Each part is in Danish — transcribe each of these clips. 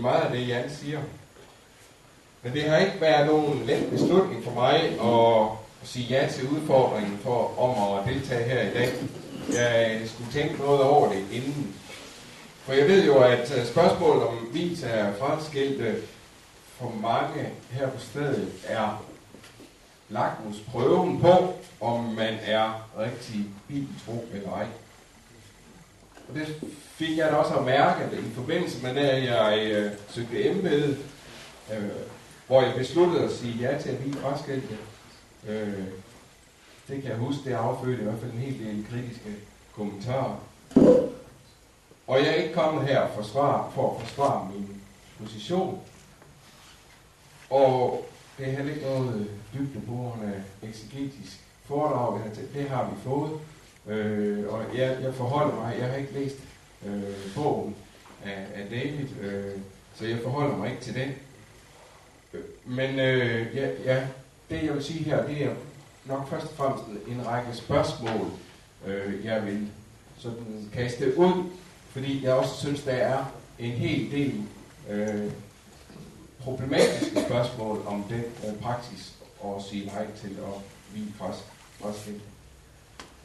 meget af det, Jan siger. Men det har ikke været nogen let beslutning for mig at sige ja til udfordringen for, om at deltage her i dag. Jeg skulle tænke noget over det inden. For jeg ved jo, at øh, spørgsmålet om vis er fraskilte øh, for mange her på stedet er lakmusprøven på, om man er rigtig bibeltro eller ej. Og det fik jeg da også at mærke i forbindelse med, at jeg øh, søgte embede, øh, hvor jeg besluttede at sige ja til at blive fraskilte. Øh, det kan jeg huske, det affødte i hvert fald en hel del kritiske kommentarer. Og jeg er ikke kommet her for, svar, for at forsvare min position. Og det er heller ikke noget øh, dybdeborende eksegetisk foredrag, det har vi fået. Øh, og jeg, jeg forholder mig, jeg har ikke læst øh, bogen af, af David, øh, så jeg forholder mig ikke til den. Men øh, ja, ja, det jeg vil sige her, det er nok først og fremmest en række spørgsmål, øh, jeg vil sådan kaste ud, fordi jeg også synes, der er en hel del øh, problematiske spørgsmål om den øh, praksis og sige nej til at vi fraskilt.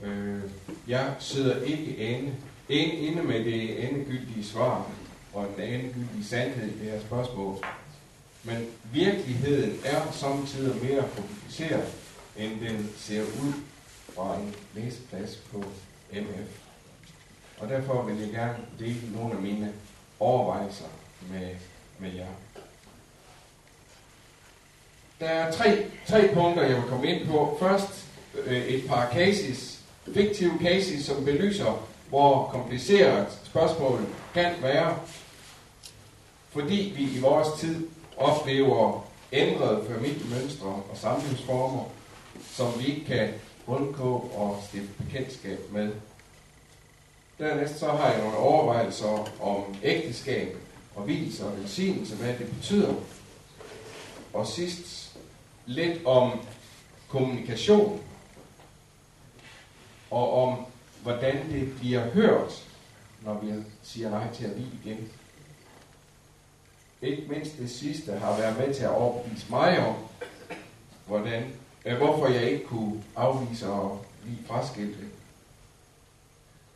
Øh, jeg sidder ikke inde, inde med det endegyldige svar og den endegyldige sandhed i det her spørgsmål. Men virkeligheden er samtidig mere kompliceret, end den ser ud fra en læseplads på MF. Og derfor vil jeg gerne dele nogle af mine overvejelser med, med jer. Der er tre, tre punkter, jeg vil komme ind på. Først øh, et par cases, fiktive cases, som belyser, hvor kompliceret spørgsmålet kan være, fordi vi i vores tid oplever ændrede familiemønstre og samlivsformer, som vi ikke kan undgå og stifte bekendtskab med. Dernæst så har jeg nogle overvejelser om ægteskab og hvilelse og velsignelse, hvad det betyder. Og sidst lidt om kommunikation og om hvordan det bliver hørt, når vi siger nej til at vi igen. Ikke mindst det sidste har været med til at overbevise mig om, hvordan, øh, hvorfor jeg ikke kunne afvise og blive fraskilte.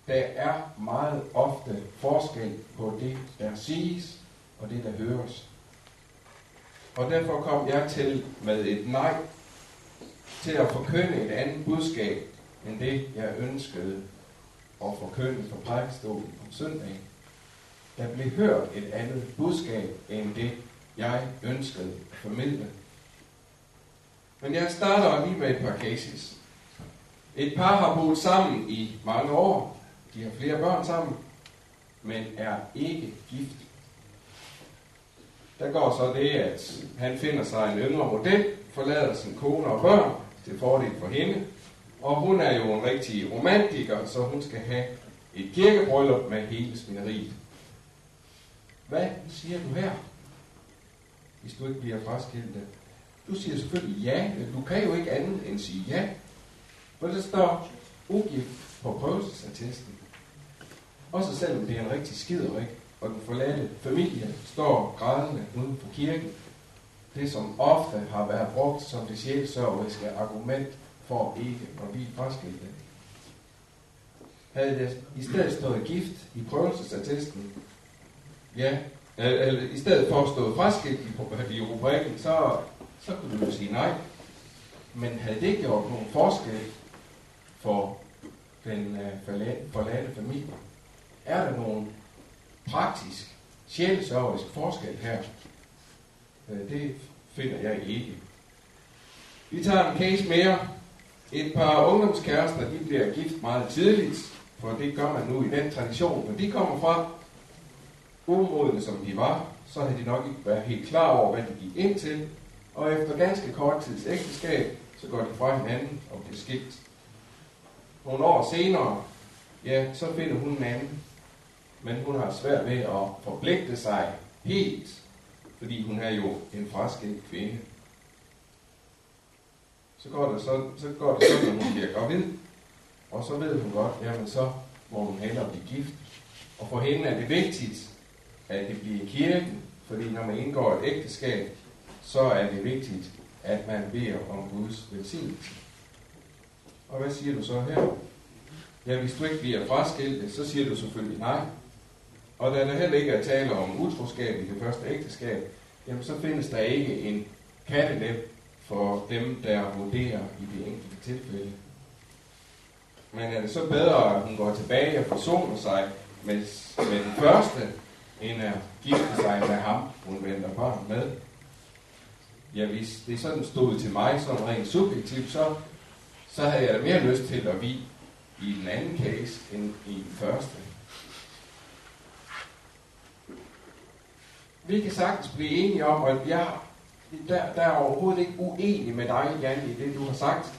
Der er meget ofte forskel på det, der siges, og det, der høres. Og derfor kom jeg til med et nej til at forkynde et andet budskab, end det, jeg ønskede at forkynde for prædikestolen om søndagen. Der blev hørt et andet budskab, end det, jeg ønskede at formidle. Men jeg starter lige med et par cases. Et par har boet sammen i mange år. De har flere børn sammen, men er ikke gift. Der går så det, at han finder sig en yngre model, forlader sin kone og børn til fordel for hende, og hun er jo en rigtig romantiker, så hun skal have et kirkebryllup med hele svineriet. Hvad siger du her, hvis du ikke bliver fraskilt? Du siger selvfølgelig ja, men du kan jo ikke andet end sige ja. For der står ugift på prøvelsesattesten. Også selvom det er en rigtig skiderik, og den forladte familie står grædende uden for kirken. Det, som ofte har været brugt som det sjælsørgeriske argument for ikke at blive fraskilte. Havde det i stedet stået gift i prøvelsesattesten, ja, eller i stedet for at stå fraskilt i, i rubrikken, så, så kunne du jo sige nej. Men havde det gjort nogen forskel for den øh, forladte familie? Er der nogen praktisk, sjælesørgerisk forskel her? Øh, det finder jeg ikke. Vi tager en case mere. Et par ungdomskærester, de bliver gift meget tidligt, for det gør man nu i den tradition, hvor de kommer fra. Umodne som de var, så havde de nok ikke været helt klar over, hvad de gik ind til. Og efter ganske kort tids ægteskab, så går de fra hinanden og bliver skilt. Nogle år senere, ja, så finder hun en anden. Men hun har svært ved at forpligte sig helt, fordi hun er jo en fraskilt kvinde. Så går det så, så går det sådan, at hun bliver gravid, og så ved hun godt, jamen så må hun hellere blive gift. Og for hende er det vigtigt, at det bliver kirken Fordi når man indgår et ægteskab, så er det vigtigt, at man beder om Guds velsignelse. Og hvad siger du så her? Ja, hvis du ikke bliver fraskilt, så siger du selvfølgelig nej. Og da der heller ikke er tale om utroskab i det første ægteskab, jamen så findes der ikke en kattelem for dem, der vurderer i de enkelte tilfælde. Men er det så bedre, at hun går tilbage og forsoner sig med, med den første, end at gifte sig med ham, hun venter barn med? Ja, hvis det sådan stod til mig, som rent subjektivt, så, så havde jeg da mere lyst til at vi i den anden case, end i den første. Vi kan sagtens blive enige om, at jeg, der, der er overhovedet ikke uenig med dig, Jan, i det, du har sagt,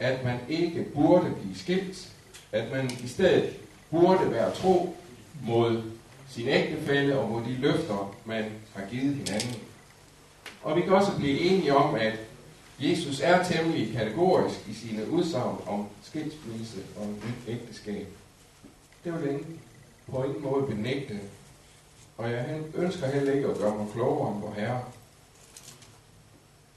at man ikke burde blive skilt, at man i stedet burde være tro mod sin ægtefælle og mod de løfter, man har givet hinanden. Og vi kan også blive enige om, at Jesus er temmelig kategorisk i sine udsagn om skilsmisse og nyt ægteskab. Det vil jeg på ingen måde benægte. Og jeg ønsker heller ikke at gøre mig klogere om vor Herre.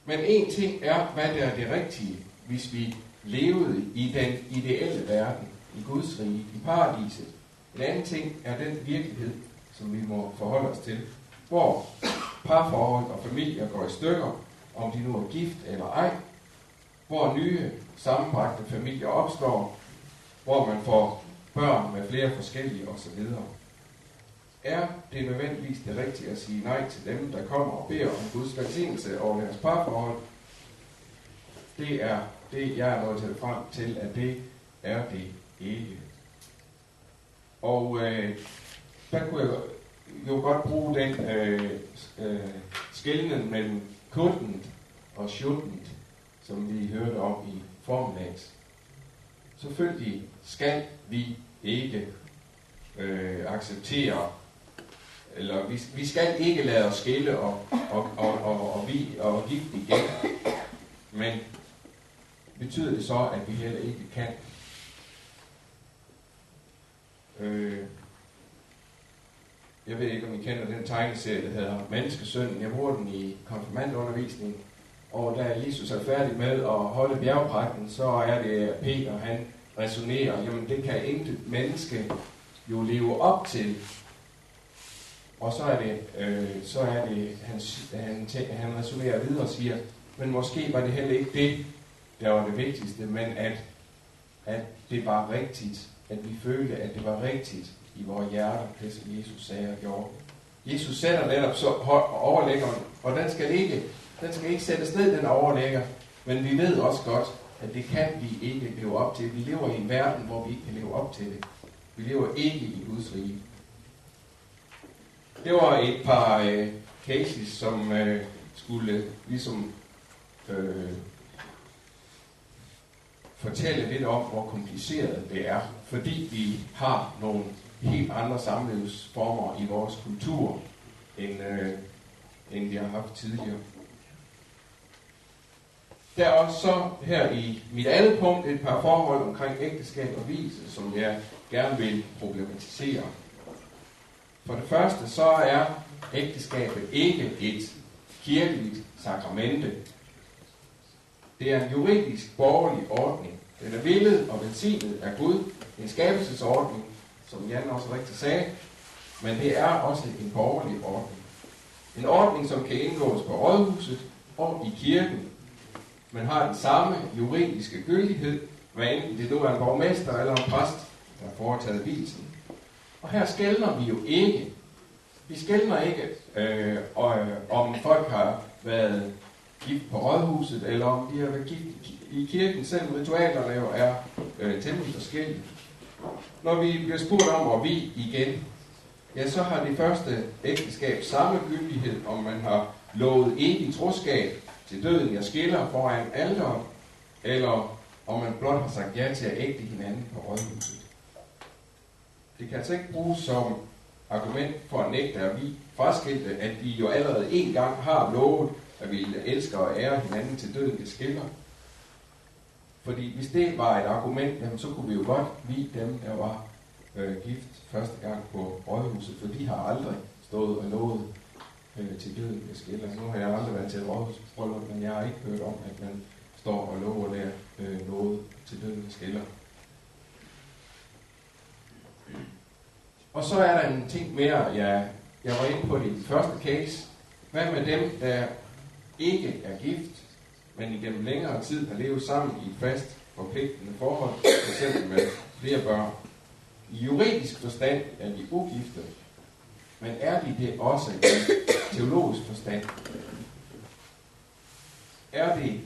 Men en ting er, hvad der er det rigtige, hvis vi levede i den ideelle verden, i Guds rige, i paradiset. En anden ting er den virkelighed, som vi må forholde os til, hvor parforhold og familier går i stykker, om de nu er gift eller ej, hvor nye sammenbragte familier opstår, hvor man får børn med flere forskellige osv. Er det nødvendigvis det rigtige at sige nej til dem, der kommer og beder om Guds velsignelse over deres parforhold? Det er det, jeg er nået til frem til, at det er det ikke. Og øh, der kunne jeg jo godt bruge den øh, øh, skældning mellem kunden og sjutten, som vi hørte om i formiddags. Selvfølgelig skal vi ikke øh, acceptere, eller vi, vi skal ikke lade os skille og, og, og, og, og, vi, og gift igen. Men betyder det så, at vi heller ikke kan? Øh, jeg ved ikke, om I kender den tegneserie, der hedder Menneskesønnen. Jeg bruger den i konfirmandundervisning. Og da Jesus er færdig med at holde bjergprægten, så er det Peter, han resonerer, jamen det kan intet menneske jo leve op til. Og så er det, øh, så er det han, han, han resumerer videre og siger, men måske var det heller ikke det, der var det vigtigste, men at, at det var rigtigt, at vi følte, at det var rigtigt i vores hjerter, det som Jesus sagde og gjorde. Jesus sætter netop så overlæggeren, og den skal ikke, den skal ikke sættes ned, den overlægger, men vi ved også godt, at det kan vi ikke leve op til. Vi lever i en verden, hvor vi ikke kan leve op til det. Vi lever ikke i Guds rige. Det var et par øh, cases, som øh, skulle ligesom øh, fortælle lidt om, hvor kompliceret det er, fordi vi har nogle helt andre samlivsformer i vores kultur, end, øh, end vi har haft tidligere. Der er også så her i mit andet punkt et par forhold omkring ægteskab og vise, som jeg gerne vil problematisere. For det første så er ægteskabet ikke et kirkeligt sakramente. Det er en juridisk borgerlig ordning. Den er villet og velsignet af Gud. En skabelsesordning, som Jan også rigtig sagde, men det er også en borgerlig ordning. En ordning, som kan indgås på rådhuset og i kirken, men har den samme juridiske gyldighed, hvad enten det nu er en borgmester eller en præst, der har foretaget hvilsen. Og her skældner vi jo ikke. Vi skældner ikke, øh, og, øh, om folk har været gift på rådhuset, eller om de har været gift i kirken. Selv ritualerne jo er øh, temmelig forskellige. Når vi bliver spurgt om, hvor vi igen, ja, så har det første ægteskab samme gyldighed, om man har lovet evig troskab til døden, jeg skiller foran alderen, eller om man blot har sagt ja til at ægte hinanden på rådhuset. Det kan altså ikke bruges som argument for at nægte, at vi fraskilte, at vi jo allerede en gang har lovet, at vi elsker og ære hinanden til døden, det skiller. Fordi hvis det var et argument, jamen, så kunne vi jo godt lide dem, der var øh, gift første gang på rådhuset, for de har aldrig stået og lovet øh, til døden det skiller. Nu har jeg aldrig været til et rådhusbryllup, men jeg har ikke hørt om, at man står og lover der øh, noget til døden det skiller. Og så er der en ting mere, jeg, jeg var inde på i den første case. Hvad med dem, der ikke er gift, men igennem længere tid har levet sammen i et fast, forpligtende forhold, f.eks. med flere børn? I juridisk forstand er de ugifte, men er de det også i teologisk forstand? Er det,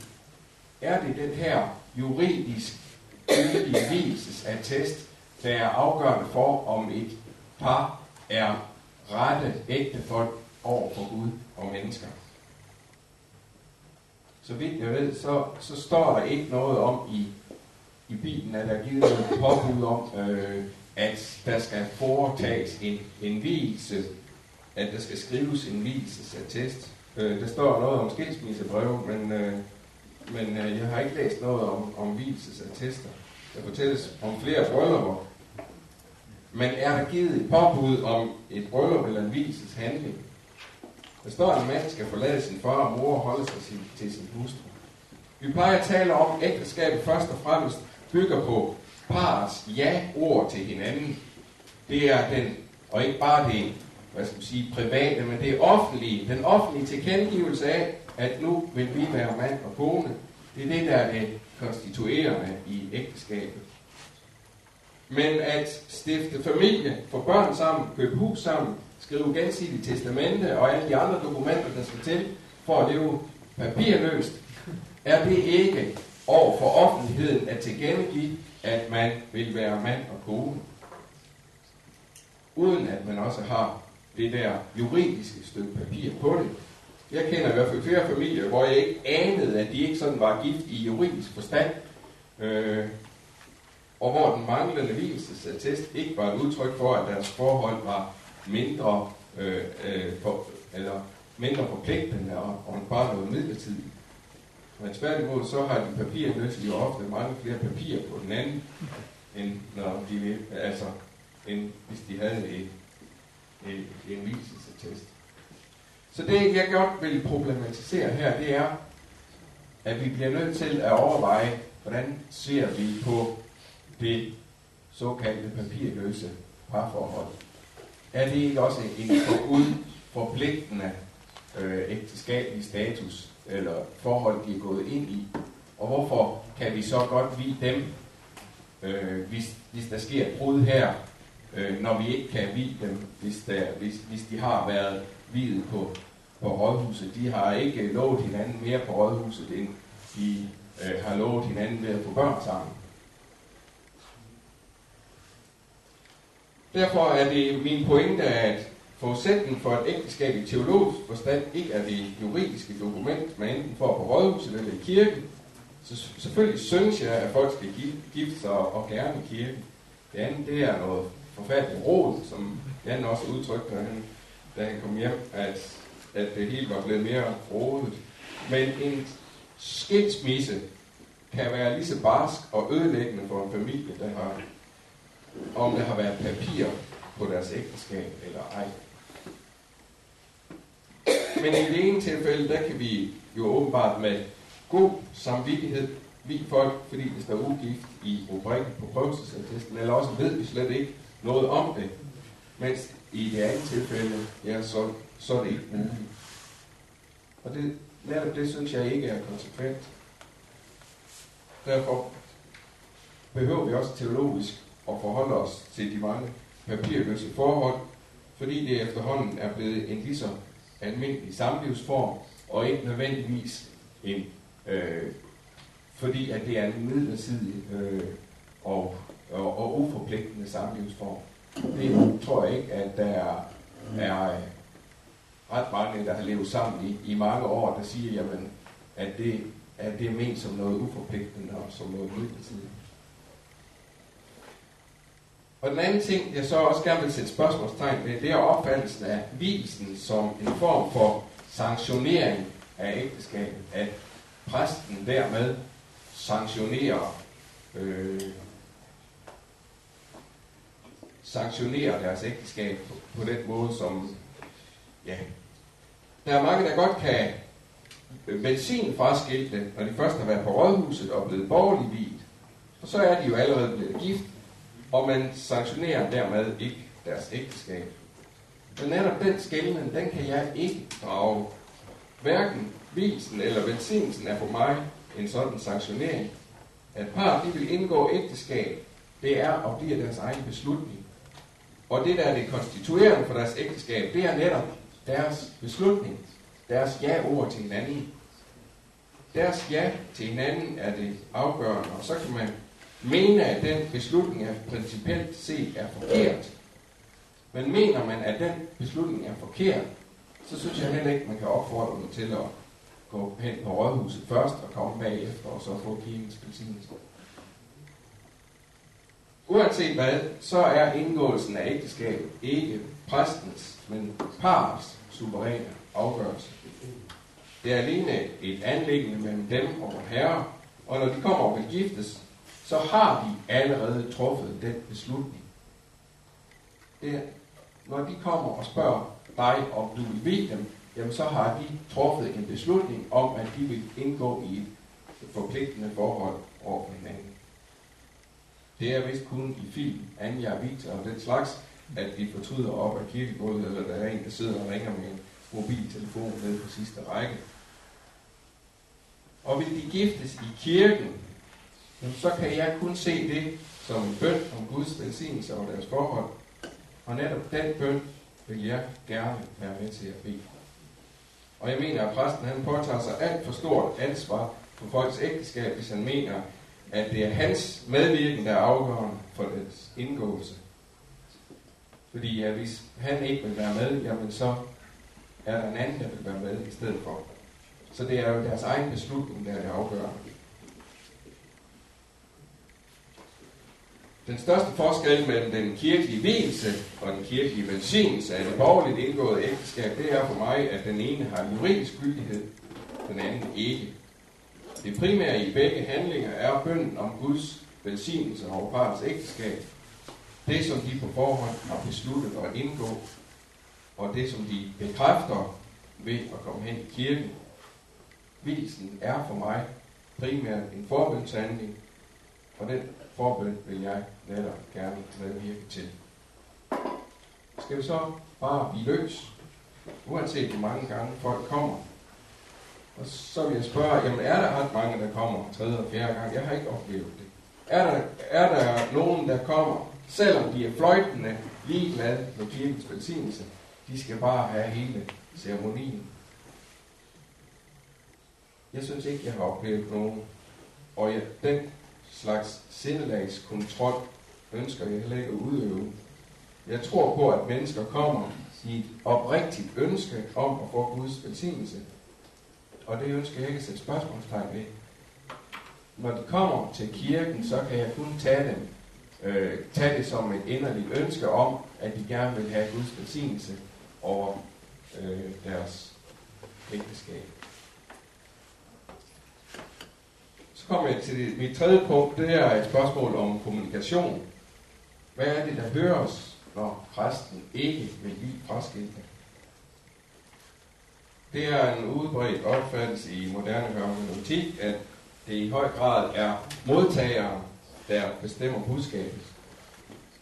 er det den her juridisk gyldige attest, der er afgørende for, om et par er rette ægte folk over for Gud og mennesker? Så vidt jeg ved, så, så står der ikke noget om i, i Bibelen, at der er givet noget påbud om, øh, at der skal foretages en, en vielse, at der skal skrives en vielsesattest. Øh, der står noget om skilsmissebrev, men, øh, men øh, jeg har ikke læst noget om, om vielsesattester. Der fortælles om flere bryllupper. Men er der givet et påbud om et bryllup eller en hvileseshandling? Der står, at en mand skal forlade sin far og mor og holde sig sin, til sin hustru. Vi plejer at tale om, at ægteskabet først og fremmest bygger på parets ja-ord til hinanden. Det er den, og ikke bare det, hvad skal man sige, private, men det offentlige, den offentlige tilkendegivelse af, at nu vil vi være mand og kone. Det er det, der er det konstituerende i ægteskabet. Men at stifte familie, få børn sammen, købe hus sammen, skrive gensidigt testamente og alle de andre dokumenter, der skal til for at leve papirløst, er det ikke over for offentligheden at tilkendegive, at man vil være mand og kone. Uden at man også har det der juridiske stykke papir på det. Jeg kender i hvert fald flere familier, hvor jeg ikke anede, at de ikke sådan var gift i juridisk forstand, øh, og hvor den manglende hvilesattest ikke var et udtryk for, at deres forhold var mindre, øh, øh, for, eller mindre forpligtende og, og bare noget midlertidigt. Men tværtimod, så har de papirløse jo ofte mange flere papirer på den anden, end når de, altså, end hvis de havde et, et, en hvilesattest. Så det, jeg godt vil problematisere her, det er, at vi bliver nødt til at overveje, hvordan ser vi på det såkaldte papirløse parforhold. Er det ikke også en forud forpligtende øh, ægteskabelig status, eller forhold, de er gået ind i? Og hvorfor kan vi så godt vide dem, øh, hvis, hvis der sker brud her, øh, når vi ikke kan vide dem, hvis, der, hvis, hvis de har været videt på, på rådhuset. De har ikke lovet hinanden mere på rådhuset, end de øh, har lovet hinanden ved at få børn sammen. Derfor er det min pointe, at forudsætning for et ægteskab i teologisk forstand ikke er det juridiske dokument, man enten får på rådhuset eller i kirken. Så selvfølgelig synes jeg, at folk skal gifte sig og gerne i kirken. Det andet, det er noget forfærdeligt råd, som Jan også udtrykte, da han, da han kom hjem, at, at det hele var blevet mere rådet. Men en skilsmisse kan være lige så barsk og ødelæggende for en familie, der har om der har været papir på deres ægteskab eller ej. Men i det ene tilfælde, der kan vi jo åbenbart med god samvittighed vi folk, fordi det står ugift i rubrikken på prøvelsesattesten, eller også ved vi slet ikke noget om det. Mens i det andet tilfælde, ja, så, så er det ikke muligt. Og det, netop det synes jeg ikke er konsekvent. Derfor behøver vi også teologisk og forholde os til de mange papirløse forhold, fordi det efterhånden er blevet en lige så almindelig samlivsform, og ikke nødvendigvis en, øh, fordi at det er en midlertidig øh, og, og, og uforpligtende samlivsform. Det tror jeg ikke, at der er, er øh, ret mange, der har levet sammen i, i mange år, der siger, jamen, at det, at det er ment som noget uforpligtende og som noget midlertidigt. Og den anden ting, jeg så også gerne vil sætte spørgsmålstegn ved, det er opfattelsen af hvilsen som en form for sanktionering af ægteskabet. At præsten dermed sanktionerer, øh, sanktionerer deres ægteskab på, på den måde, som, ja, der er mange, der godt kan øh, benzin fraskilte, når de først har været på rådhuset og blevet borgerlig vidt. Og så er de jo allerede blevet gift, og man sanktionerer dermed ikke deres ægteskab. Men netop den skældning, den kan jeg ikke drage. Hverken visen eller velsignelsen er for mig en sådan sanktionering. At par, de vil indgå ægteskab, det er og bliver deres egen beslutning. Og det, der er det konstituerende for deres ægteskab, det er netop deres beslutning. Deres ja-ord til hinanden. Deres ja til hinanden er det afgørende, og så kan man mene, at den beslutning er principielt set er forkert. Men mener man, at den beslutning er forkert, så synes jeg heller ikke, man kan opfordre dem til at gå hen på rådhuset først og komme bagefter og så få kirkens velsignelse. Uanset hvad, så er indgåelsen af ægteskab ikke præstens, men parets suveræne afgørelse. Det er alene et anlæggende mellem dem og herre, og når de kommer og vil giftes, så har vi allerede truffet den beslutning. Det er, når de kommer og spørger dig, om du vil vide dem, jamen så har de truffet en beslutning om, at de vil indgå i et forpligtende forhold over for hinanden. Det er vist kun i film, Anja og Victor og den slags, at vi fortryder op af kirkegulvet, eller der er en, der sidder og ringer med en mobiltelefon nede på sidste række. Og vil de giftes i kirken, så kan jeg kun se det som en bøn om Guds velsignelse over deres forhold. Og netop den bøn vil jeg gerne være med til at bede. Og jeg mener, at præsten han påtager sig alt for stort ansvar for folks ægteskab, hvis han mener, at det er hans medvirken, der er afgørende for dets indgåelse. Fordi ja, hvis han ikke vil være med, jamen så er der en anden, der vil være med i stedet for. Så det er jo deres egen beslutning, der er det afgørende. Den største forskel mellem den kirkelige hvilelse og den kirkelige velsignelse af det borgerligt indgåede ægteskab, det er for mig, at den ene har juridisk gyldighed, den anden ikke. Det primære i begge handlinger er bønden om Guds velsignelse over parets ægteskab. Det, som de på forhånd har besluttet at indgå, og det, som de bekræfter ved at komme hen i kirken. Hvilsen er for mig primært en forbundshandling, og den forbøn vil jeg netop gerne medvirke til. Skal vi så bare blive løs, uanset hvor mange gange folk kommer? Og så vil jeg spørge, jamen er der ret mange, der kommer tredje og fjerde gang? Jeg har ikke oplevet det. Er der, er der nogen, der kommer, selvom de er fløjtende ligeglade med kirkens velsignelse? De skal bare have hele ceremonien. Jeg synes ikke, jeg har oplevet nogen. Og jeg, den slags sindelagskontrol ønsker jeg heller ikke at udøve. Jeg tror på, at mennesker kommer i et oprigtigt ønske om at få Guds velsignelse. Og det ønsker jeg ikke at sætte spørgsmålstegn ved. Når de kommer til kirken, så kan jeg kun tage dem, øh, tage det som et inderligt ønske om, at de gerne vil have Guds velsignelse over øh, deres ægteskab. Så kommer jeg til det, mit tredje punkt, det er et spørgsmål om kommunikation. Hvad er det, der høres, når præsten ikke vil give fraskilte? Det er en udbredt opfattelse i moderne hermeneutik, at det i høj grad er modtageren, der bestemmer budskabet.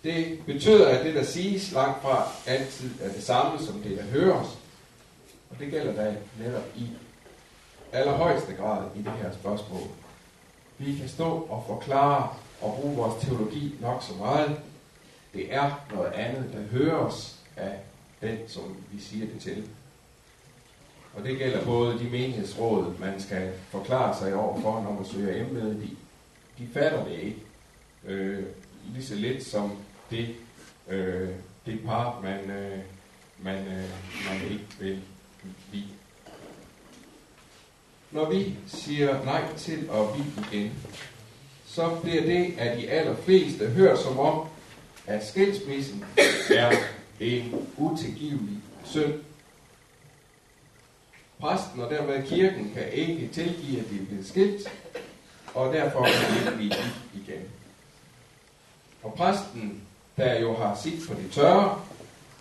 Det betyder, at det, der siges langt fra, altid er det samme som det, der høres. Og det gælder da netop i allerhøjeste grad i det her spørgsmål. Vi kan stå og forklare og bruge vores teologi nok så meget. Det er noget andet, der høres af den, som vi siger det til. Og det gælder både de menighedsråd, man skal forklare sig overfor, når man søger embede. De, de fatter det ikke. Øh, lige så lidt som det, øh, det par, man, øh, man, øh, man ikke vil lide. Når vi siger nej til at blive igen, så bliver det af de allerfleste hørt som om, at skilsmissen er en utilgivelig synd. Præsten og dermed kirken kan ikke tilgive, at de er blevet skilt, og derfor kan de ikke blive igen. Og præsten der jo har sit på de tørre.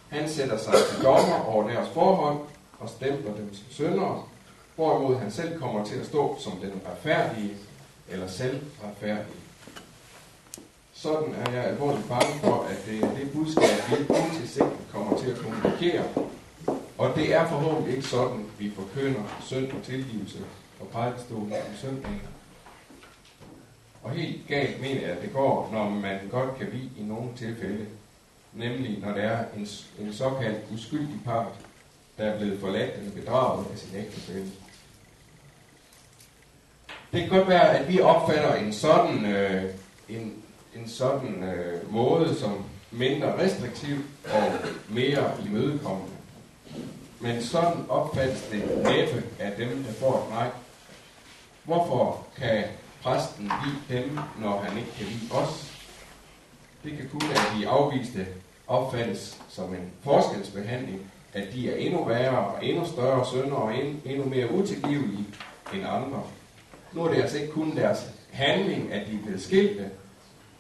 Han sætter sig til dommer over deres forhold, og stempler dem som syndere, hvorimod han selv kommer til at stå som den retfærdige eller selvretfærdige. Sådan er jeg alvorligt bange for, at det er det budskab, vi utilsigtet kommer til at kommunikere. Og det er forhåbentlig ikke sådan, vi forkynder synd og tilgivelse og prædikestolen om søndagen. Og helt galt mener jeg, at det går, når man godt kan vi i nogle tilfælde, nemlig når der er en, en såkaldt uskyldig part, der er blevet forladt eller bedraget af sin ægtefælle. Det kan godt være, at vi opfatter en sådan, øh, en, en sådan øh, måde som mindre restriktiv og mere imødekommende. Men sådan opfattes det næppe af dem, der får et nej. Hvorfor kan præsten give dem, når han ikke kan lide os? Det kan kun, at de afviste opfattes som en forskelsbehandling, at de er endnu værre og endnu større sønder og endnu mere utilgivelige end andre. Nu er det altså ikke kun deres handling, at de er blevet skilte,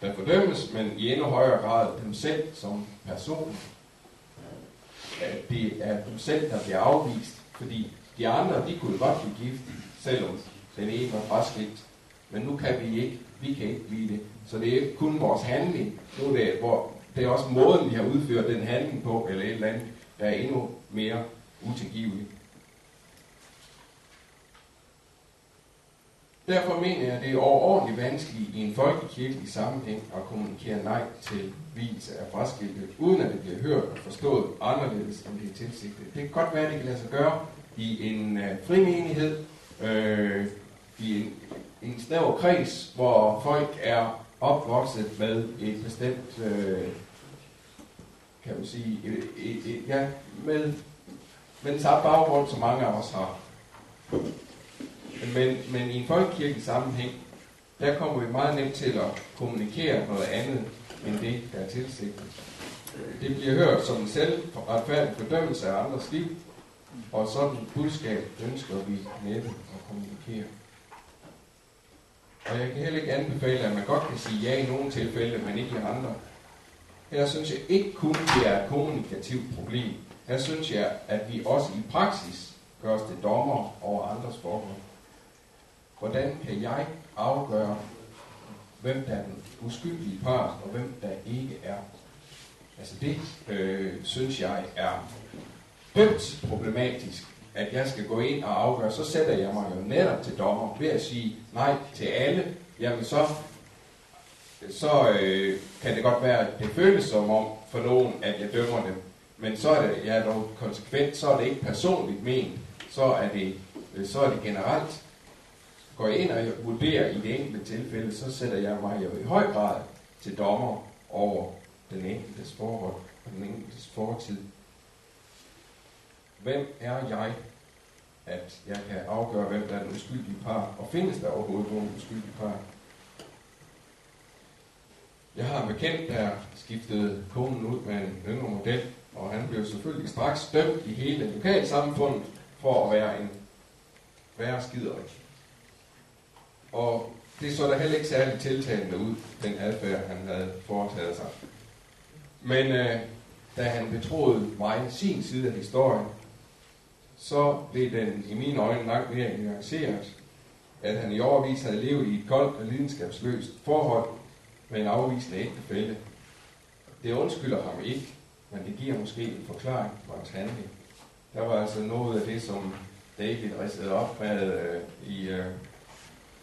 der fordømmes, men i endnu højere grad dem selv som person. At det er dem selv, der bliver afvist, fordi de andre, de kunne godt blive gift, selvom den ene var fraskilt. Men nu kan vi ikke, vi kan ikke blive det. Så det er ikke kun vores handling. Nu er det, hvor, det er også måden, vi har udført den handling på, eller et eller andet, der er endnu mere utilgiveligt. Derfor mener jeg, at det er overordentligt vanskeligt i en folkekirkelig sammenhæng at kommunikere nej til hvilelse af fraskilte, uden at det bliver hørt og forstået anderledes, end det er tilsigtet. Det kan godt være, at det kan lade sig gøre i en uh, frimenighed, øh, i en, en snæver kreds, hvor folk er opvokset med et bestemt, øh, kan man sige, et, et, et, ja, med, med den samme baggrund, som mange af os har. Men, men i en folkekirkelig sammenhæng, der kommer vi meget nemt til at kommunikere noget andet, end det, der er tilsigtet. Det bliver hørt som en selv retfærdig fordømmelse af andres liv, og sådan et budskab ønsker vi næppe at kommunikere. Og jeg kan heller ikke anbefale, at man godt kan sige ja i nogle tilfælde, men ikke i andre. Her synes jeg ikke kun, det er et kommunikativt problem. Her synes jeg, at vi også i praksis gør os til dommer over andres forhold. Hvordan kan jeg afgøre, hvem der er den uskyldige part, og hvem der ikke er? Altså det, øh, synes jeg, er dømt problematisk, at jeg skal gå ind og afgøre. Så sætter jeg mig jo netop til dommer ved at sige nej til alle. Jamen så, så øh, kan det godt være, at det føles som om for nogen, at jeg dømmer dem. Men så er det, jeg er dog konsekvent, så er det ikke personligt ment, så er det, øh, så er det generelt går jeg ind og vurderer i det enkelte tilfælde, så sætter jeg mig jo i høj grad til dommer over den enkeltes forhold og den enkeltes fortid. Hvem er jeg, at jeg kan afgøre, hvem der er den uskyldige par, og findes der overhovedet nogen uskyldige par? Jeg har en bekendt, der skiftede konen ud med en yngre model, og han blev selvfølgelig straks dømt i hele lokalsamfundet for at være en værre skiderik. Og det så der heller ikke særligt tiltalende ud, den adfærd, han havde foretaget sig. Men øh, da han betroede mig sin side af historien, så blev den i mine øjne langt mere nuanceret, at han i overvis havde levet i et koldt og lidenskabsløst forhold med en afvisende ægtefælde. Det undskylder ham ikke, men det giver måske en forklaring på hans handling. Der var altså noget af det, som David ridsede op med øh, i øh,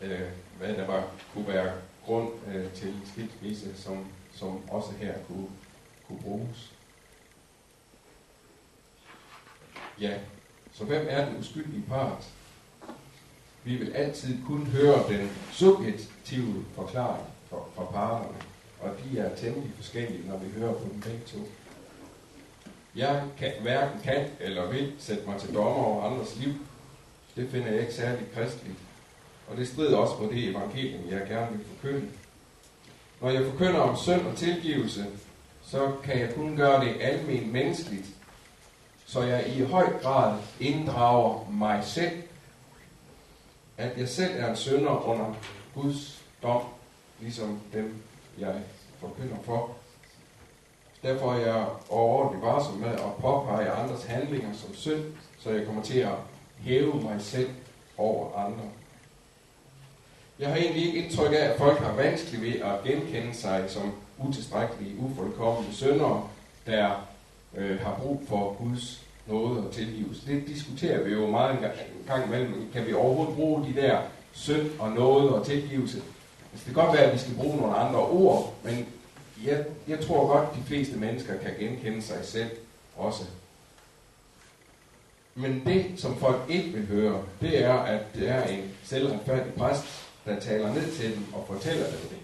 øh, hvad der var, kunne være grund øh, til skilsmisse, som, som også her kunne, kunne bruges. Ja, så hvem er den uskyldige part? Vi vil altid kun høre den subjektive forklaring fra, fra parterne, og de er temmelig forskellige, når vi hører på dem begge to. Jeg kan, hverken kan eller vil sætte mig til dommer over andres liv. Det finder jeg ikke særligt kristeligt. Og det strider også på det evangelium, jeg gerne vil forkynde. Når jeg forkynder om synd og tilgivelse, så kan jeg kun gøre det almindeligt menneskeligt, så jeg i høj grad inddrager mig selv, at jeg selv er en synder under Guds dom, ligesom dem, jeg forkynder for. Derfor er jeg overordentlig varsom med at påpege andres handlinger som synd, så jeg kommer til at hæve mig selv over andre. Jeg har egentlig ikke indtryk af, at folk har vanskeligt ved at genkende sig som utilstrækkelige, ufuldkommende syndere, der øh, har brug for Guds nåde og tilgivelse. Det diskuterer vi jo meget en gang, gang imellem. Kan vi overhovedet bruge de der synd og nåde og tilgivelse? Altså, det kan godt være, at vi skal bruge nogle andre ord, men jeg, jeg tror godt, at de fleste mennesker kan genkende sig selv også. Men det, som folk ikke vil høre, det er, at det er en selvretfærdig præst, der taler ned til dem og fortæller dem det.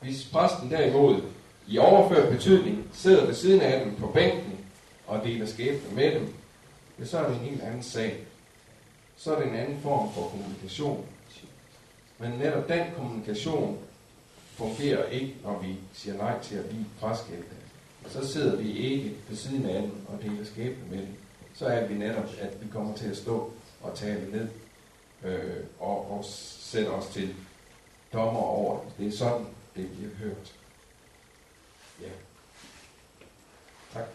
Hvis præsten derimod i overført betydning sidder ved siden af dem på bænken og deler skæbne med dem, ja, så er det en helt anden sag. Så er det en anden form for kommunikation. Men netop den kommunikation fungerer ikke, når vi siger nej til at blive fraskilte. Så sidder vi ikke ved siden af dem og deler skæbne med dem. Så er vi netop, at vi kommer til at stå og tale ned øh, og, og sætter os til dommer over det. Det er sådan, det bliver hørt. Ja. Tak.